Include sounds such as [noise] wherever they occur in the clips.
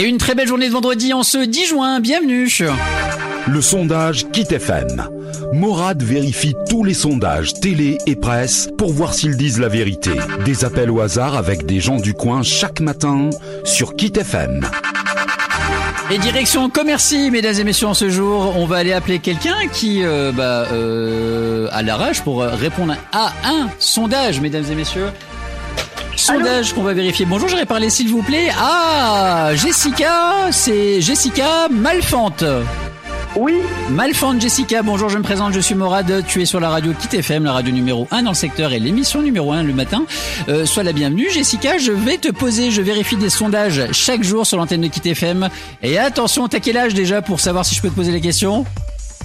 Et une très belle journée de vendredi en ce 10 juin, bienvenue Le sondage Kit FM. Morad vérifie tous les sondages télé et presse pour voir s'ils disent la vérité. Des appels au hasard avec des gens du coin chaque matin sur Kit FM. Et direction Commercy, mesdames et messieurs, en ce jour, on va aller appeler quelqu'un qui euh, bah, euh, a la rage pour euh, répondre à un sondage, mesdames et messieurs. Sondage qu'on va vérifier. Bonjour, j'aurais parlé s'il vous plaît. Ah, Jessica, c'est Jessica Malfante. Oui, Malfante Jessica, bonjour, je me présente, je suis Morad, tu es sur la radio Kit FM, la radio numéro 1 dans le secteur et l'émission numéro 1 le matin. Euh, sois la bienvenue Jessica, je vais te poser, je vérifie des sondages chaque jour sur l'antenne de Kit FM. Et attention, t'as quel âge déjà pour savoir si je peux te poser les questions?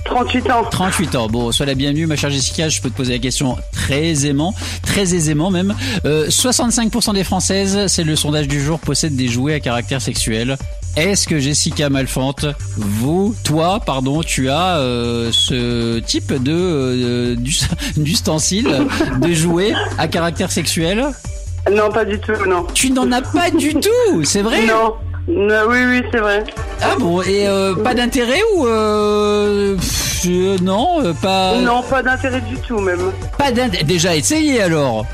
38 ans. 38 ans. Bon, sois la bienvenue, ma chère Jessica. Je peux te poser la question très aisément, très aisément même. Euh, 65% des Françaises, c'est le sondage du jour, possèdent des jouets à caractère sexuel. Est-ce que Jessica Malfante, vous, toi, pardon, tu as euh, ce type de euh, d'us- [laughs] d'ustensile, de jouet à caractère sexuel? Non, pas du tout, non. Tu n'en as pas du tout, c'est vrai? Non. Non, oui, oui, c'est vrai. Ah bon, et euh, pas d'intérêt ou euh, pff, euh, non, pas Non, pas d'intérêt du tout, même. pas d'intérêt. Déjà essayé alors.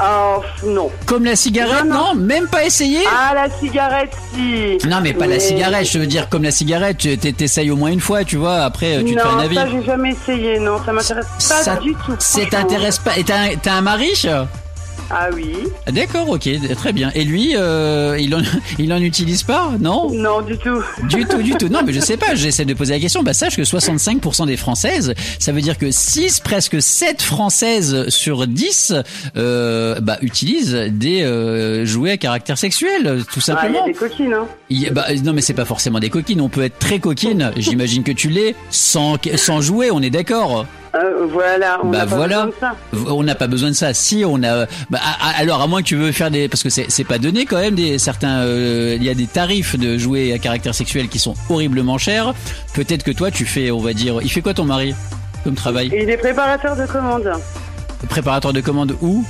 Ah, non. Comme la cigarette, non, Non, non. même pas essayé? Ah, la cigarette, si. Non mais pas la cigarette, je veux dire comme la cigarette, tu t'es- t'essayes au moins une fois, tu vois, après tu te fais un Non, avis. ça, j'ai jamais essayé, non. Ça m'intéresse pas Ça- du tout. Franchement. t'intéresse pas. Et t'as un, t'as un mari Ah oui. D'accord, ok, très bien. Et lui, euh, il en, [laughs] il en utilise pas, non? Non, du tout. Du tout, du tout. Non, mais je sais pas, [laughs] j'essaie de poser la question. Bah, sache que 65% des Françaises, ça veut dire que 6, presque 7 Françaises sur 10, euh, bah, utilisent des euh, jouets à caractère sexuel, tout Ah, il y simplement. a des coquines, hein. Il bah, non, mais c'est pas forcément des coquines. On peut être très coquine. [laughs] J'imagine que tu l'es sans, sans jouer. On est d'accord. Euh, voilà, on Bah n'a pas voilà. besoin de ça. On n'a pas besoin de ça. Si on a, bah, alors à moins que tu veux faire des, parce que c'est pas donné quand même des certains, euh, il y a des tarifs de jouets à caractère sexuel qui sont horriblement chers. Peut-être que toi tu fais, on va dire, il fait quoi ton mari comme travail? Il est préparateur de commandes. Préparateur de commande où?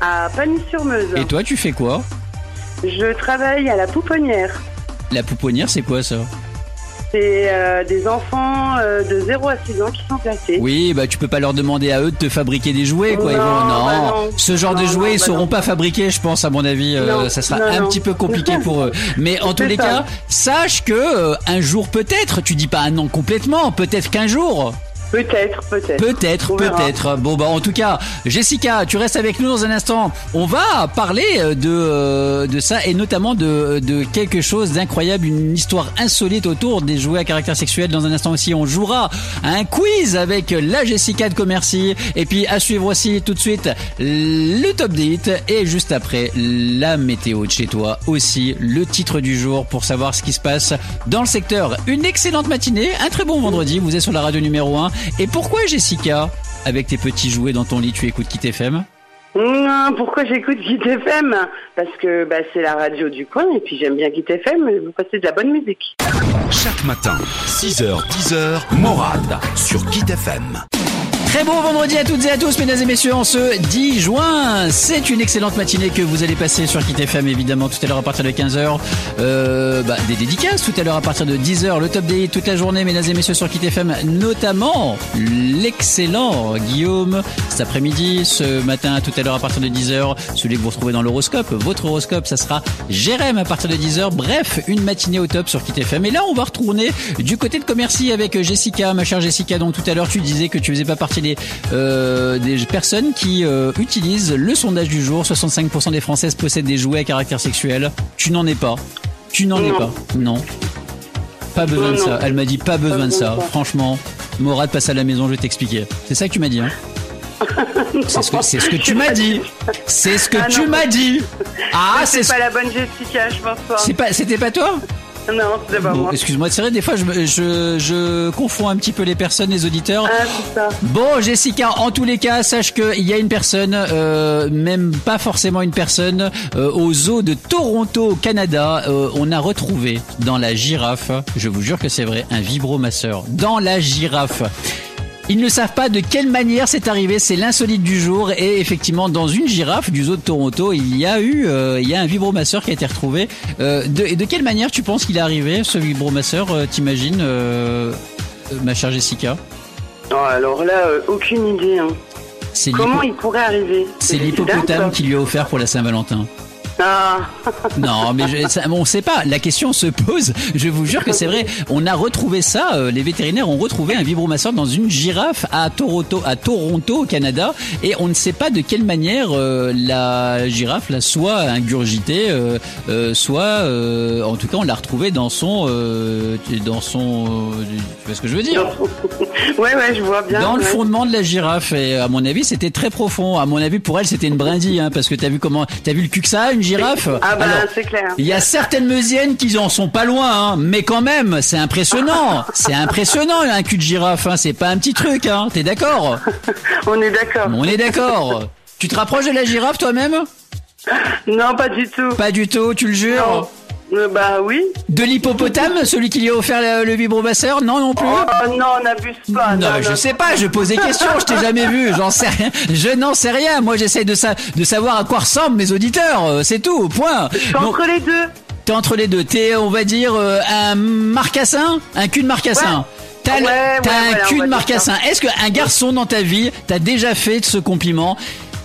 À Pagny-sur-Meuse. Et toi tu fais quoi? Je travaille à la pouponnière. La pouponnière c'est quoi ça? C'est euh, des enfants euh, de 0 à 6 ans qui sont placés. Oui, bah tu peux pas leur demander à eux de te fabriquer des jouets, quoi. Ils Non, vont- non. bah non. ce genre de jouets, ils bah sauront non. pas fabriquer, je pense, à mon avis. euh, ça sera un petit peu compliqué [laughs] pour eux. Mais en tous les ça. cas, sache que euh, un jour peut-être, tu dis pas un an complètement, peut-être qu'un jour, Peut-être, peut-être. peut-être, peut-être. Bon bah en tout cas, Jessica, tu restes avec nous dans un instant. On va parler euh, de euh, de ça et notamment de de quelque chose d'incroyable, une histoire insolite autour des jouets à caractère sexuel. Dans un instant aussi, on jouera à un quiz avec la Jessica de Commercy et puis à suivre aussi tout de suite le top des hits et juste après la météo de chez toi aussi le titre du jour pour savoir ce qui se passe dans le secteur. Une excellente matinée, un très bon vendredi. Vous êtes sur la radio numéro 1 et pourquoi Jessica avec tes petits jouets dans ton lit, tu écoutes Kit FM Non, pourquoi j'écoute Kit FM Parce que bah, c'est la radio du coin et puis j'aime bien Kit FM, vous passez de la bonne musique. Chaque matin, 6h, 10h, Morad sur Kit FM. Très bon vendredi à toutes et à tous, mesdames et messieurs, en ce 10 juin. C'est une excellente matinée que vous allez passer sur Kit FM, évidemment, tout à l'heure à partir de 15h. Euh, bah, des dédicaces tout à l'heure à partir de 10h, le top des hits toute la journée, mesdames et messieurs, sur Kit FM, notamment l'excellent Guillaume cet après-midi, ce matin, tout à l'heure à partir de 10h, celui que vous retrouvez dans l'horoscope. Votre horoscope, ça sera Jérém à partir de 10h. Bref, une matinée au top sur Kit FM. Et là, on va retourner du côté de Commercy avec Jessica, ma chère Jessica. Donc tout à l'heure, tu disais que tu faisais pas partie des, euh, des personnes qui euh, utilisent le sondage du jour. 65% des Françaises possèdent des jouets à caractère sexuel. Tu n'en es pas. Tu n'en es pas. Non. Pas besoin Non, de ça. Elle m'a dit pas besoin de ça. Franchement, Morad passe à la maison, je vais t'expliquer. C'est ça que tu m'as dit, hein [laughs] C'est ce que, c'est ce que tu m'as dit. C'est ce que Ah tu m'as dit. Ah, c'est c'est ce- pas la bonne Jessica, je pense pas. c'est pas, c'était pas toi? Non, c'est pas Bon, moi. excuse-moi, c'est vrai, des fois je, je, je confonds un petit peu les personnes, les auditeurs. Ah, c'est ça. Bon, Jessica, en tous les cas, sache qu'il y a une personne, euh, même pas forcément une personne, euh, au zoo de Toronto, au Canada, euh, on a retrouvé dans la girafe, je vous jure que c'est vrai, un vibromasseur. Dans la girafe. Ils ne savent pas de quelle manière c'est arrivé, c'est l'insolite du jour et effectivement dans une girafe du zoo de Toronto, il y a eu euh, il y a un vibromasseur qui a été retrouvé. Euh, de, et de quelle manière tu penses qu'il est arrivé ce vibromasseur euh, T'imagines, euh, ma chère Jessica? Alors là, aucune idée. hein. Comment il pourrait arriver? c'est l'hippopotame qui lui a offert pour la Saint-Valentin. Ah, Non, mais je, ça, on sait pas. La question se pose. Je vous jure que c'est vrai. On a retrouvé ça. euh, les vétérinaires ont retrouvé un vibromasseur dans une girafe à Toronto, à Toronto, au Canada, et on ne sait pas de quelle manière euh, la girafe l'a soit ingurgité, euh, euh, soit, euh, en tout cas, on l'a retrouvé dans son, euh, dans son, tu vois ce que je veux dire? [laughs] Ouais, ouais, je vois bien. dans le fondement de la girafe et à mon avis c'était très profond à mon avis pour elle c'était une brindille hein, parce que t'as vu comment t'as vu le cul que ça a, une girafe Ah bah, c'est clair. il y a certaines meusiennes qui en sont pas loin, hein, mais quand même, c'est impressionnant. [laughs] C'est impressionnant un cul de girafe, hein, c'est pas un petit truc, hein. T'es d'accord [laughs] On est d'accord. On est d'accord. Tu te rapproches de la girafe toi-même? Non, pas du tout. Pas du tout, tu le jures? Non. Euh, bah oui. De l'hippopotame, celui qui lui a offert le, le vibromasseur Non, non plus. Oh non, n'abuse pas. Non, je sais pas, je pose des questions, je t'ai jamais vu, j'en sais rien. Je n'en sais rien. Moi, j'essaie de, sa- de savoir à quoi ressemblent mes auditeurs, euh, c'est tout, point. Je suis entre les deux. T'es entre les deux. T'es, on va dire, euh, un marcassin, un cul de marcassin. Ouais. T'as, Ouais, ouais, un voilà, cul de marcassin. Est-ce qu'un garçon dans ta vie t'a déjà fait ce compliment?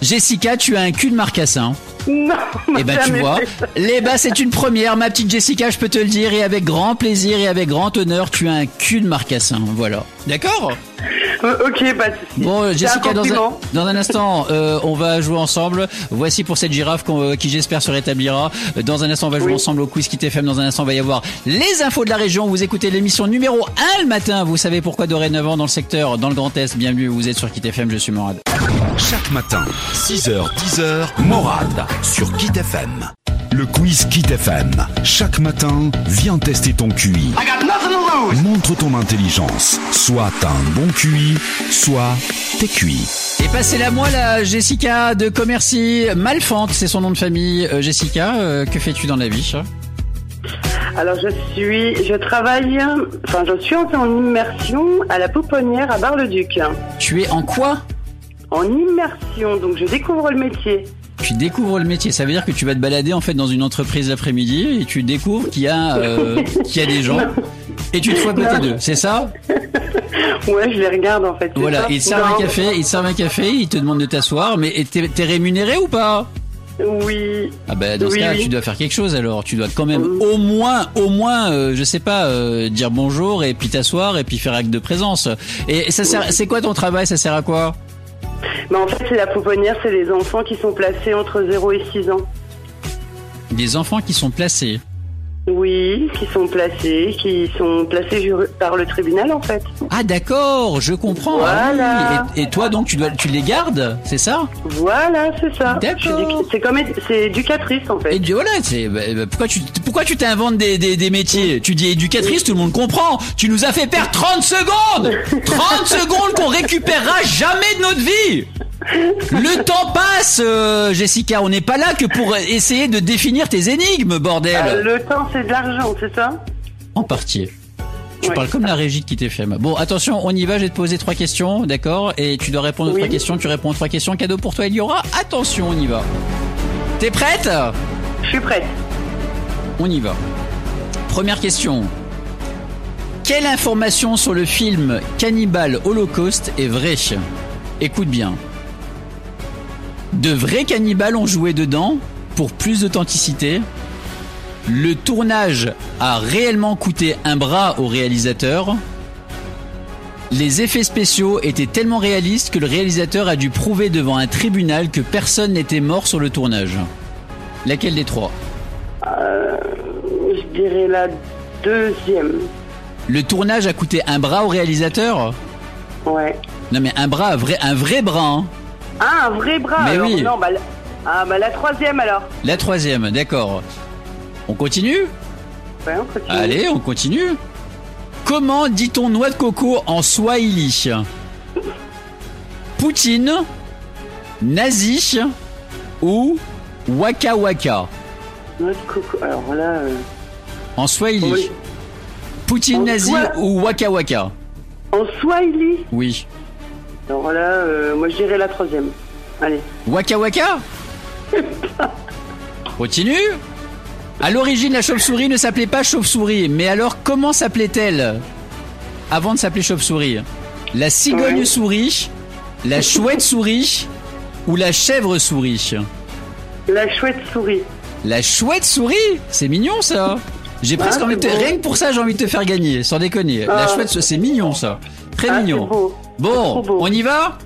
Jessica, tu as un cul de marcassin. Non, Eh ben tu vois, fait ça. les bah c'est une première, ma petite Jessica, je peux te le dire, et avec grand plaisir et avec grand honneur, tu as un cul de marcassin. Voilà. D'accord? Euh, Ok, pas de. Bon, Jessica, dans un, dans un instant, euh, on va jouer ensemble. Voici pour cette girafe euh, qui, j'espère, se rétablira. Dans un instant, on va jouer Oui. ensemble au quiz qui FM. Dans un instant, on va y avoir les infos de la région. Vous écoutez l'émission numéro 1 le matin. Vous savez pourquoi dorénavant dans le secteur, dans le Grand Est. Bienvenue, vous êtes sur Kit FM. Je suis Morad. Chaque matin, 6h, 10h, Morad sur Kit FM. Le quiz Kit FM. Chaque matin, viens tester ton QI. Montre ton intelligence. Soit t'as un bon QI, soit t'es cuit. Et passez-la moi, la Jessica de Commercy Malfante. C'est son nom de famille. Euh, Jessica, euh, que fais-tu dans la vie Alors je suis, je travaille, enfin je suis en immersion à la Pouponnière à Bar-le-Duc. Tu es en quoi? En immersion, donc je découvre le métier. Tu découvres le métier, ça veut dire que tu vas te balader en fait dans une entreprise l'après-midi et tu découvres qu'il y a euh, [laughs] qu'il y a des gens et tu te fous à côté d'eux, c'est ça? [laughs] Ouais, je les regarde en fait. Voilà, ils te servent un café, ils te servent un café, ils te demandent de t'asseoir, mais t'es rémunéré ou pas? Oui. Ah bah dans ce Oui, cas, oui. tu dois faire quelque chose alors, tu dois quand même Oui. au moins au moins euh, je sais pas euh, dire bonjour et puis t'asseoir et puis faire acte de présence. Et ça sert c'est quoi ton travail? Ça sert à quoi? Mais en fait, c'est la Pouponnière, c'est les enfants qui sont placés entre 0 et 6 ans. Des enfants qui sont placés. Oui, qui sont placés, qui sont placés par le tribunal en fait. Ah d'accord, je comprends. Ah oui. Voilà. Et, et toi donc tu dois tu les gardes, c'est ça? Voilà, c'est ça. D'accord. C'est comme c'est éducatrice en fait. Et voilà, c'est bah, bah, pourquoi tu pourquoi tu t'inventes des, des, des métiers? Tu dis éducatrice, tout le monde comprend. Tu nous as fait perdre 30 secondes [laughs] 30 secondes qu'on récupérera jamais de notre vie Le temps passe, euh, Jessica. On n'est pas là que pour essayer de définir tes énigmes, bordel. Euh, le temps, c'est de l'argent, c'est ça? En partie. Tu Ouais. parles comme la régie qui FM. Bon, attention, on y va. Je vais te poser trois questions, d'accord? Et tu dois répondre aux Oui. trois questions. Tu réponds aux trois questions. Cadeau pour toi, il y aura. Attention, on y va. T'es prête? Je suis prête. On y va. Première question. Quelle information sur le film Cannibal Holocaust est vraie? Écoute bien. De vrais cannibales ont joué dedans pour plus d'authenticité. Le tournage a réellement coûté un bras au réalisateur. Les effets spéciaux étaient tellement réalistes que le réalisateur a dû prouver devant un tribunal que personne n'était mort sur le tournage. Laquelle des trois? Euh, je dirais la deuxième. Le tournage a coûté un bras au réalisateur? Ouais. Non mais un bras, un vrai, un vrai bras. hein. Ah, un vrai bras. Mais alors. oui. Non, bah. Ah, bah la troisième alors. La troisième, d'accord. On continue? Ouais, on continue. Allez, on continue. Comment dit-on noix de coco en swahili? [laughs] Poutine, nazi ou waka waka? Noix de coco. Alors là. euh, En swahili. Oui. Poutine, En nazi ou waka waka? En Swahili? Oui. Alors là, euh, moi je dirais la troisième. Allez. Waka Waka [laughs] Continue À l'origine, la chauve-souris ne s'appelait pas chauve-souris, mais alors comment s'appelait-elle Avant de s'appeler chauve-souris? La cigogne-souris, la chouette-souris ou la chèvre-souris La chouette souris. La chouette-souris C'est mignon ça J'ai presque Ah, envie de te... Rien que pour ça, j'ai envie de te faire gagner, sans déconner. La Ah. chouette, c'est mignon ça. Très Ah, mignon. beau. Bon, on y va?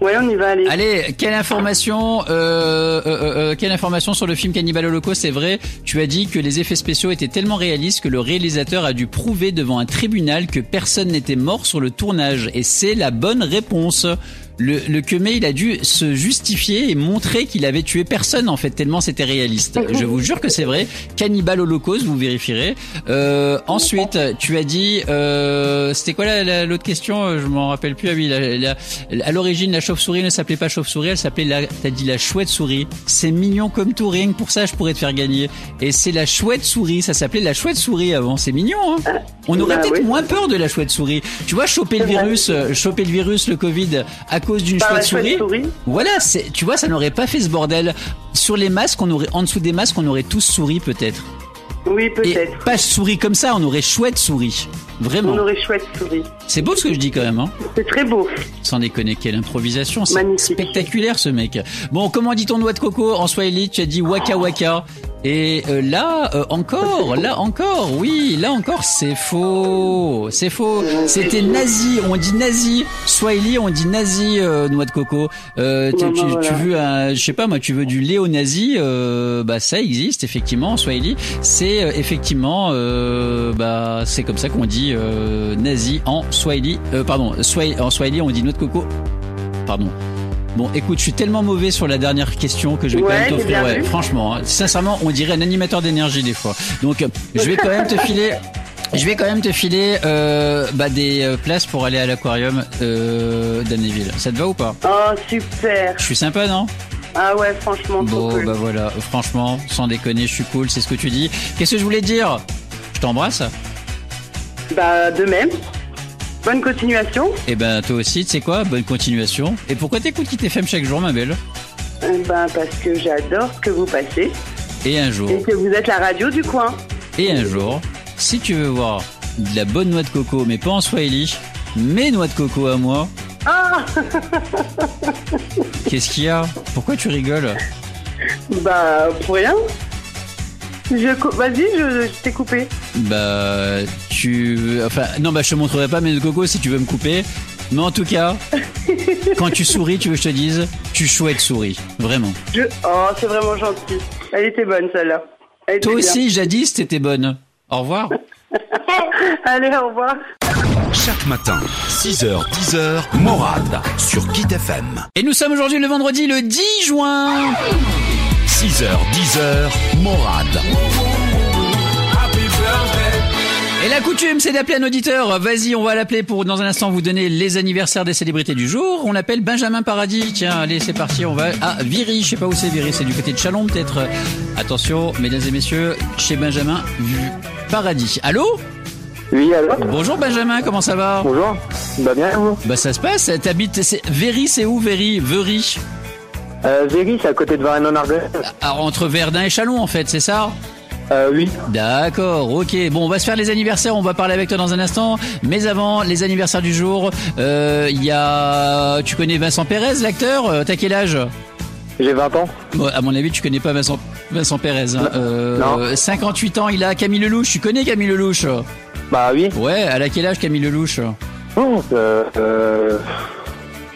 Ouais, on y va, allez. Allez, quelle information, euh, euh, euh, quelle information sur le film Cannibal Holocaust? C'est vrai, tu as dit que les effets spéciaux étaient tellement réalistes que le réalisateur a dû prouver devant un tribunal que personne n'était mort sur le tournage. Et c'est la bonne réponse. Le, le Kemé, il a dû se justifier et montrer qu'il avait tué personne en fait tellement c'était réaliste. Je vous jure que c'est vrai. Cannibal Holocaust, vous vérifierez. Euh, ensuite, tu as dit, euh, c'était quoi la- la- l'autre question? Je m'en rappelle plus. Ah oui, la- la- à l'origine, la chauve-souris ne s'appelait pas chauve-souris, elle s'appelait la. T'as dit la chouette-souris. C'est mignon comme tout, rien que pour ça, je pourrais te faire gagner. Et c'est la chouette-souris. Ça s'appelait la chouette-souris avant. C'est mignon. Hein? On aurait bah peut-être oui. moins peur de la chouette-souris. Tu vois, choper le virus, euh, choper le virus, le Covid, à cause d'une chouette-souris. chouette-souris. Voilà, tu vois, ça n'aurait pas fait ce bordel. Sur les masques, on aurait, en dessous des masques, on aurait tous souri peut-être. Oui, peut-être. pas souris comme ça, on aurait chouette souris. Vraiment. On aurait chouette souris. C'est beau ce que je dis quand même, hein. C'est très beau. Sans déconner, quelle improvisation. C'est spectaculaire ce mec. Bon, comment dit ton noix de coco en Swahili? Tu as dit waka waka. Et euh, là euh, encore, là encore, oui, là encore, c'est faux, c'est faux. C'était nazi, on dit nazi. Swahili, on dit nazi, euh, noix de coco. Euh, tu, Bon, tu- tu veux un, je sais pas moi, tu veux du au nazi euh, Bah ça existe effectivement en Swahili. C'est euh, effectivement, euh, bah c'est comme ça qu'on dit euh, nazi en Swahili. Euh, pardon, Swahili, en Swahili on dit noix de coco. Pardon. Bon, écoute, je suis tellement mauvais sur la dernière question que je vais quand même t'offrir. Ouais, franchement, hein, sincèrement, on dirait un animateur d'énergie des fois. Donc, je vais quand même te filer. Je vais quand même te filer euh, bah, des euh, places pour aller à l'aquarium euh, d'Amnéville. Ça te va ou pas? Oh, super. Je suis sympa, non? Ah ouais, franchement, Bon, cool. bah voilà. Franchement, sans déconner, je suis cool. C'est ce que tu dis. Qu'est-ce que je voulais dire? Je t'embrasse. Bah, de même. Bonne continuation. Et ben toi aussi, tu sais quoi? Bonne continuation. Et pourquoi t'écoutes Kit FM chaque jour, ma belle? Euh, Ben, parce que j'adore ce que vous passez Et un jour. et que vous êtes la radio du coin. Et un jour, si tu veux voir de la bonne noix de coco, mais pas en Swahili, mes noix de coco à moi, Ah [laughs] qu'est-ce qu'il y a? Pourquoi tu rigoles? Bah, pour rien. Je Vas-y, je, je t'ai coupé. Bah, tu... Enfin, non, bah je te montrerai pas mes noix de coco si tu veux me couper. Mais en tout cas, [laughs] quand tu souris, tu veux que je te dise, tu chouettes souris. Vraiment. Je... Oh, c'est vraiment gentil. Elle était bonne, celle-là. Elle était Toi bien. aussi, jadis, t'étais bonne. Au revoir. [laughs] Allez, au revoir. Chaque matin, 6h, 10h, Morad sur Kit FM. Et nous sommes aujourd'hui le vendredi le 10 juin. 6h, 10h, Morad. Et la coutume, c'est d'appeler un auditeur. Vas-y, on va l'appeler pour dans un instant vous donner les anniversaires des célébrités du jour. On l'appelle Benjamin Paradis. Tiens, allez, c'est parti. On va à Viry. Je sais pas où c'est Viry. C'est du côté de Chalon, peut-être. Attention, mesdames et messieurs, chez Benjamin Paradis. Allô Oui, alors Bonjour Benjamin, comment ça va Bonjour. Bah bien, vous Bah ça se passe. T'habites. c'est- Véry, c'est où Véry Very. euh, Véry, c'est à côté de Varennes-en-Argonne. Alors, entre Verdun et Chalon, en fait, c'est ça Euh, oui. D'accord, ok. Bon, on va se faire les anniversaires, on va parler avec toi dans un instant. Mais avant, les anniversaires du jour, euh, il y a... Tu connais Vincent Pérez, l'acteur Euh, T'as quel âge? J'ai 20 ans. Bon, À mon avis, tu connais pas Vincent, Vincent Pérez. hein. Euh, Non. 58 ans, il a Camille Lelouch. Tu connais Camille Lelouch? Bah oui. Ouais, elle a quel âge Camille Lelouch? Oh, euh, euh,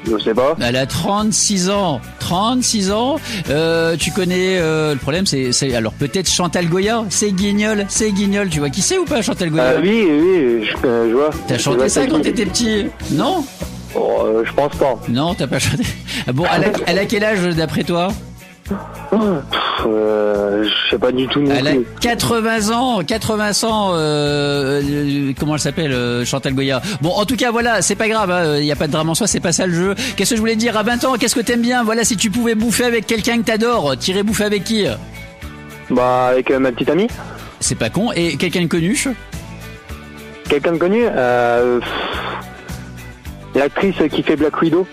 je sais pas. Elle a 36 ans. 36 ans. Euh, tu connais... euh, le problème, c'est... c'est- Alors, peut-être Chantal Goya C'est Guignol, c'est Guignol. Tu vois qui c'est ou pas Chantal Goya Euh, oui, oui, je, je vois. T'as Je chanté ça quand t'étais petit? Non? Oh, euh, Je pense pas. Non, t'as pas chanté. Ah Bon, elle a, elle a quel âge d'après toi? Euh, je sais pas du tout. non Elle a plus. 80 ans, 80 ans. Euh, euh, comment elle s'appelle, euh, Chantal Goya. Bon, en tout cas, voilà, c'est pas grave. Il y a pas de drame en soi, c'est pas ça le jeu. Qu'est-ce que je voulais dire à 20 ans Qu'est-ce que t'aimes bien? Voilà, si tu pouvais bouffer avec quelqu'un que t'adores, t'irais bouffer avec qui? Bah avec euh, ma petite amie. C'est pas con. Et quelqu'un de connu? Quelqu'un de connu euh, L'actrice qui fait Black Widow.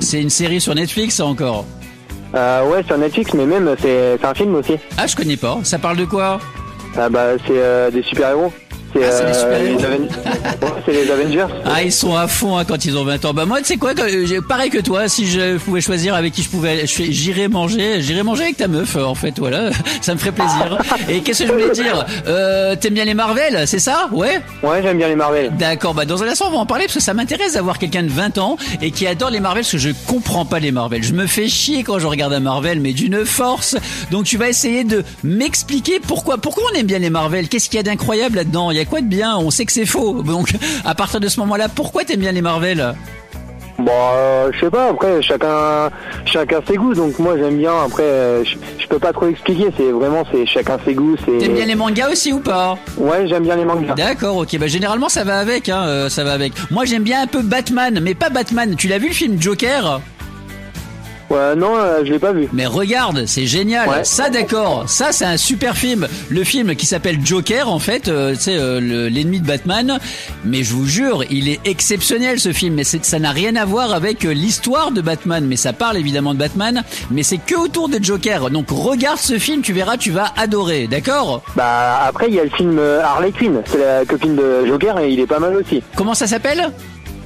C'est une série sur Netflix ça, encore? Euh, ouais, sur Netflix, mais même, c'est un film aussi. Ah, je connais pas. Ça parle de quoi? Ah bah, c'est euh, des super-héros. C'est Ah, c'est des super-héros. les, Aven- Ouais, c'est les Avengers. Ah, ils sont à fond hein, quand ils ont 20 ans. Bah moi, tu sais quoi, euh, pareil que toi, si je pouvais choisir avec qui je pouvais, aller, j'irais manger, j'irais manger avec ta meuf, euh, en fait, voilà, [laughs] ça me ferait plaisir. Et qu'est-ce que je voulais dire? Euh, T'aimes bien les Marvel, c'est ça? Ouais? Ouais, j'aime bien les Marvel. D'accord, bah dans un instant on va en parler parce que ça m'intéresse d'avoir quelqu'un de 20 ans et qui adore les Marvel parce que je comprends pas les Marvel. Je me fais chier quand je regarde un Marvel mais d'une force. Donc tu vas essayer de m'expliquer pourquoi pourquoi on aime bien les Marvel? Qu'est-ce qu'il y a d'incroyable là-dedans? Il y a quoi de bien? On sait que c'est faux. Donc à partir de ce moment-là, pourquoi t'aimes bien les Marvel? Bon, euh, je sais pas, après, chacun chacun ses goûts, donc moi j'aime bien, après, euh, je, je peux pas trop expliquer, c'est vraiment, c'est chacun ses goûts, c'est... T'aimes bien les mangas aussi ou pas? Ouais, j'aime bien les mangas. D'accord, ok. Bah généralement ça va avec, hein, euh, ça va avec. Moi j'aime bien un peu Batman, mais pas Batman. Tu l'as vu le film Joker? Ouais, non, euh, je l'ai pas vu. Mais regarde, c'est génial. Ouais. Ça, d'accord. Ça, c'est un super film. Le film qui s'appelle Joker, en fait, euh, c'est euh, le- l'ennemi de Batman. Mais je vous jure, il est exceptionnel ce film. Mais c'est- ça n'a rien à voir avec euh, l'histoire de Batman. Mais ça parle évidemment de Batman. Mais c'est que autour de Joker. Donc regarde ce film, tu verras, tu vas adorer. D'accord? Bah, après, il y a le film euh, Harley Quinn, c'est la copine de Joker, et il est pas mal aussi. Comment ça s'appelle?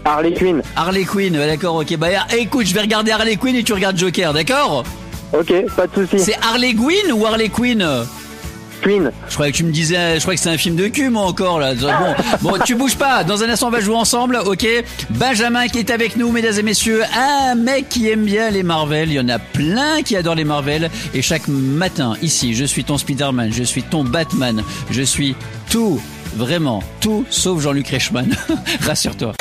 Harley Quinn. Harley Quinn. Ouais, D'accord, ok. Bah écoute, je vais regarder Harley Quinn et tu regardes Joker. D'accord? Ok, pas de soucis. C'est Harley Quinn ou Harley Quinn? Quinn. Je croyais que tu me disais, je croyais que c'était un film de cul, moi encore là. Bon, [laughs] bon, tu bouges pas. Dans un instant, on va jouer ensemble, ok? Benjamin qui est avec nous, mesdames et messieurs, un mec qui aime bien les Marvel. Il y en a plein qui adorent les Marvel. Et chaque matin, ici, je suis ton Spider-Man, je suis ton Batman, je suis tout. Vraiment, tout sauf Jean-Luc Reichmann. [laughs] Rassure-toi.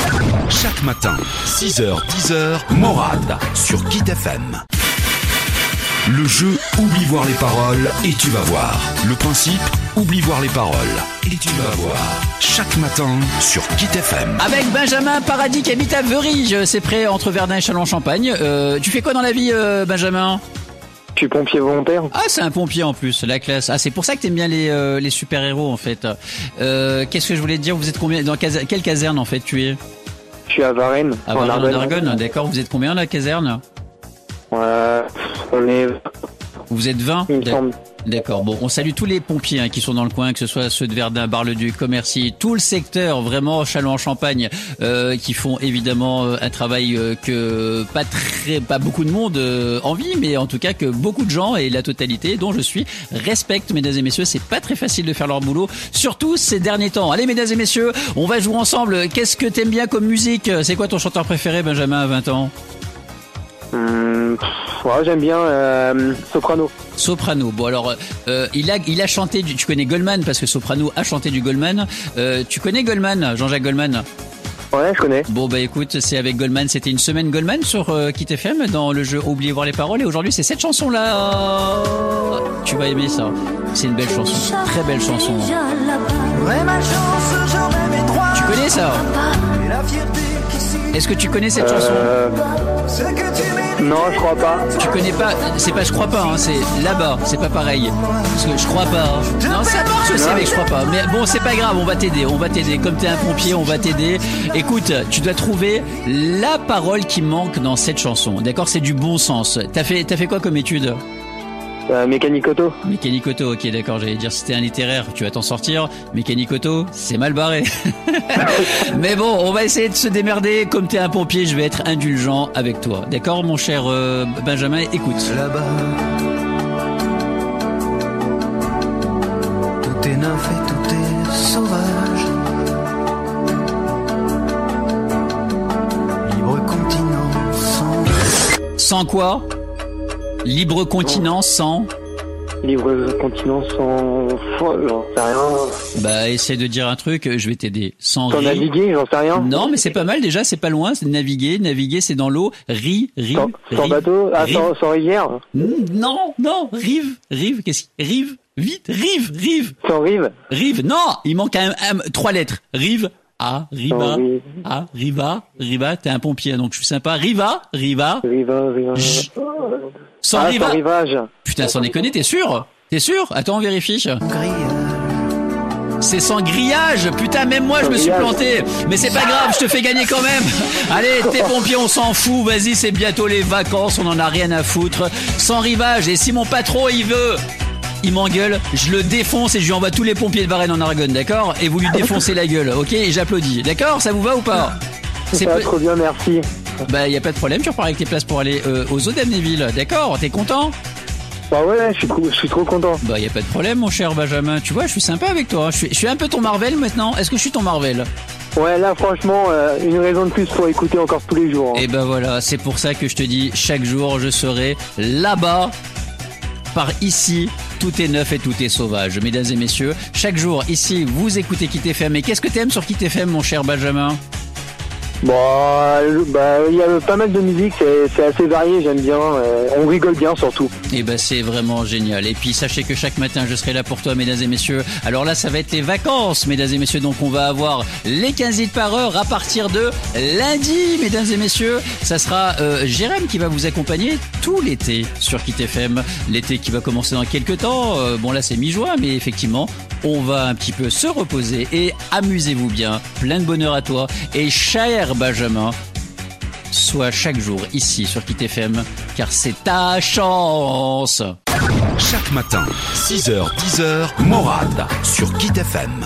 Chaque matin, 6h, 10h, Morad sur Kit FM. Le jeu Oublie voir les paroles et tu vas voir. Le principe Oublie voir les paroles et tu vas voir. Chaque matin sur Kit FM. Avec Benjamin Paradis qui habite à Veurige. C'est près entre Verdun et Châlons-Champagne. Euh, tu fais quoi dans la vie, euh, Benjamin? Je suis pompier volontaire. Ah, c'est un pompier en plus, la classe. Ah, c'est pour ça que t'aimes bien les, euh, les super-héros en fait. Euh, Qu'est-ce que je voulais te dire? Vous êtes combien? Dans quelle caserne en fait tu es? Je suis à Varennes, À en Varennes, en Argonne. Argonne, d'accord. Vous êtes combien la caserne? Ouais, on est, Vous êtes 20 il me semble. D'accord. Bon, on salue tous les pompiers hein, qui sont dans le coin, que ce soit ceux de Verdun, Bar-le-Duc, Commercy, tout le secteur, vraiment Châlons-en-Champagne, euh, qui font évidemment euh, un travail euh, que pas très, pas beaucoup de monde euh, envie, mais en tout cas que beaucoup de gens et la totalité, dont je suis, respectent, mesdames et messieurs. C'est pas très facile de faire leur boulot, surtout ces derniers temps. Allez, mesdames et messieurs, on va jouer ensemble. Qu'est-ce que t'aimes bien comme musique? C'est quoi ton chanteur préféré, Benjamin, à 20 ans? Hum, ouais, j'aime bien euh, Soprano. Soprano. Bon alors, euh, il a il a chanté. Du, tu connais Goldman parce que Soprano a chanté du Goldman. Euh, tu connais Goldman, Jean-Jacques Goldman? Ouais, je connais. Bon bah écoute, c'est avec Goldman. C'était une semaine Goldman sur euh, Kit FM dans le jeu Oubliez voir les paroles. Et aujourd'hui, c'est cette chanson là. Tu vas aimer ça. C'est une belle chanson, très belle chanson. Tu connais ça? Est-ce que tu connais cette chanson? Euh, non, je crois pas. Tu connais pas, c'est pas je crois pas, hein, c'est là-bas, c'est pas pareil. Parce que je crois pas. hein. Non, ça marche aussi avec je crois pas. Mais bon, c'est pas grave, on va t'aider, on va t'aider. Comme t'es un pompier, on va t'aider. Écoute, tu dois trouver la parole qui manque dans cette chanson. D'accord, c'est du bon sens. T'as fait, t'as fait quoi comme étude? Euh, Mécanique auto. Mécanique auto, ok, d'accord, j'allais dire si c'était un littéraire, tu vas t'en sortir. Mécanique auto, c'est mal barré. [laughs] Mais bon, on va essayer de se démerder. Comme t'es un pompier, je vais être indulgent avec toi. D'accord, mon cher euh, Benjamin, écoute. là-bas. Tout est neuf et tout est sauvage. Libre continent sans Sans quoi? Libre continent sans Livre continent sans. J'en sais rien. Bah essaie de dire un truc, je vais t'aider. Sans naviguer, j'en sais rien. Non mais c'est pas mal déjà, c'est pas loin, c'est naviguer, naviguer c'est dans l'eau, riz, rive, Sans, sans rive, bateau Ah, rive. sans, sans rivière Mm, Non, non, rive, rive, qu'est-ce que rive, vite, rive, rive, Sans rive rive. Non, il manque un, un- trois lettres. Rive, A, riva, rive. A, riva, riva, t'es un pompier donc je suis sympa. Riva, riva, Riva, riva. J- sans Ah, riva. sans rivage. Putain, sans déconner, t'es sûr T'es sûr Attends, on vérifie. C'est sans grillage. Putain, même moi, je me suis planté. Mais c'est pas grave, je te fais gagner quand même. [laughs] Allez, t'es pompiers, on s'en fout. Vas-y, c'est bientôt les vacances, on en a rien à foutre. Sans rivage. Et si mon patron, il veut, il m'engueule, je le défonce et je lui envoie tous les pompiers de Varennes en Argonne, d'accord Et vous lui défoncez la gueule, ok Et j'applaudis, d'accord Ça vous va ou pas va peu- trop bien, merci. Bah, y a pas de problème, tu repars avec tes places pour aller euh, aux eaux d'Amnéville, d'accord T'es content? Bah ouais, je suis trop, je suis trop content. Bah, y a pas de problème, mon cher Benjamin. Tu vois, je suis sympa avec toi. Je suis, je suis un peu ton Marvel maintenant. Est-ce que je suis ton Marvel? Ouais, là, franchement, euh, une raison de plus pour écouter encore tous les jours. hein. Et ben voilà, c'est pour ça que je te dis, chaque jour, je serai là-bas. Par ici, tout est neuf et tout est sauvage. Mesdames et messieurs, chaque jour, ici, vous écoutez Kit FM. Et qu'est-ce que t'aimes sur Kit FM, mon cher Benjamin? Bon, euh, bah, il y a pas mal de musique, c'est assez varié, j'aime bien. euh, on rigole bien surtout. Et ben c'est vraiment génial. Et puis sachez que chaque matin je serai là pour toi, mesdames et messieurs. Alors là, ça va être les vacances, mesdames et messieurs. Donc on va avoir les 15 hits par heure à partir de lundi, mesdames et messieurs. Ça sera euh, Jérém qui va vous accompagner tout l'été sur Kit FM. L'été qui va commencer dans quelques temps. Euh, bon là c'est mi-juin, mais effectivement. On va un petit peu se reposer et amusez-vous bien. Plein de bonheur à toi. Et cher Benjamin, sois chaque jour ici sur Kit FM, car c'est ta chance. Chaque matin, 6h, 10h, Morad sur Kit FM.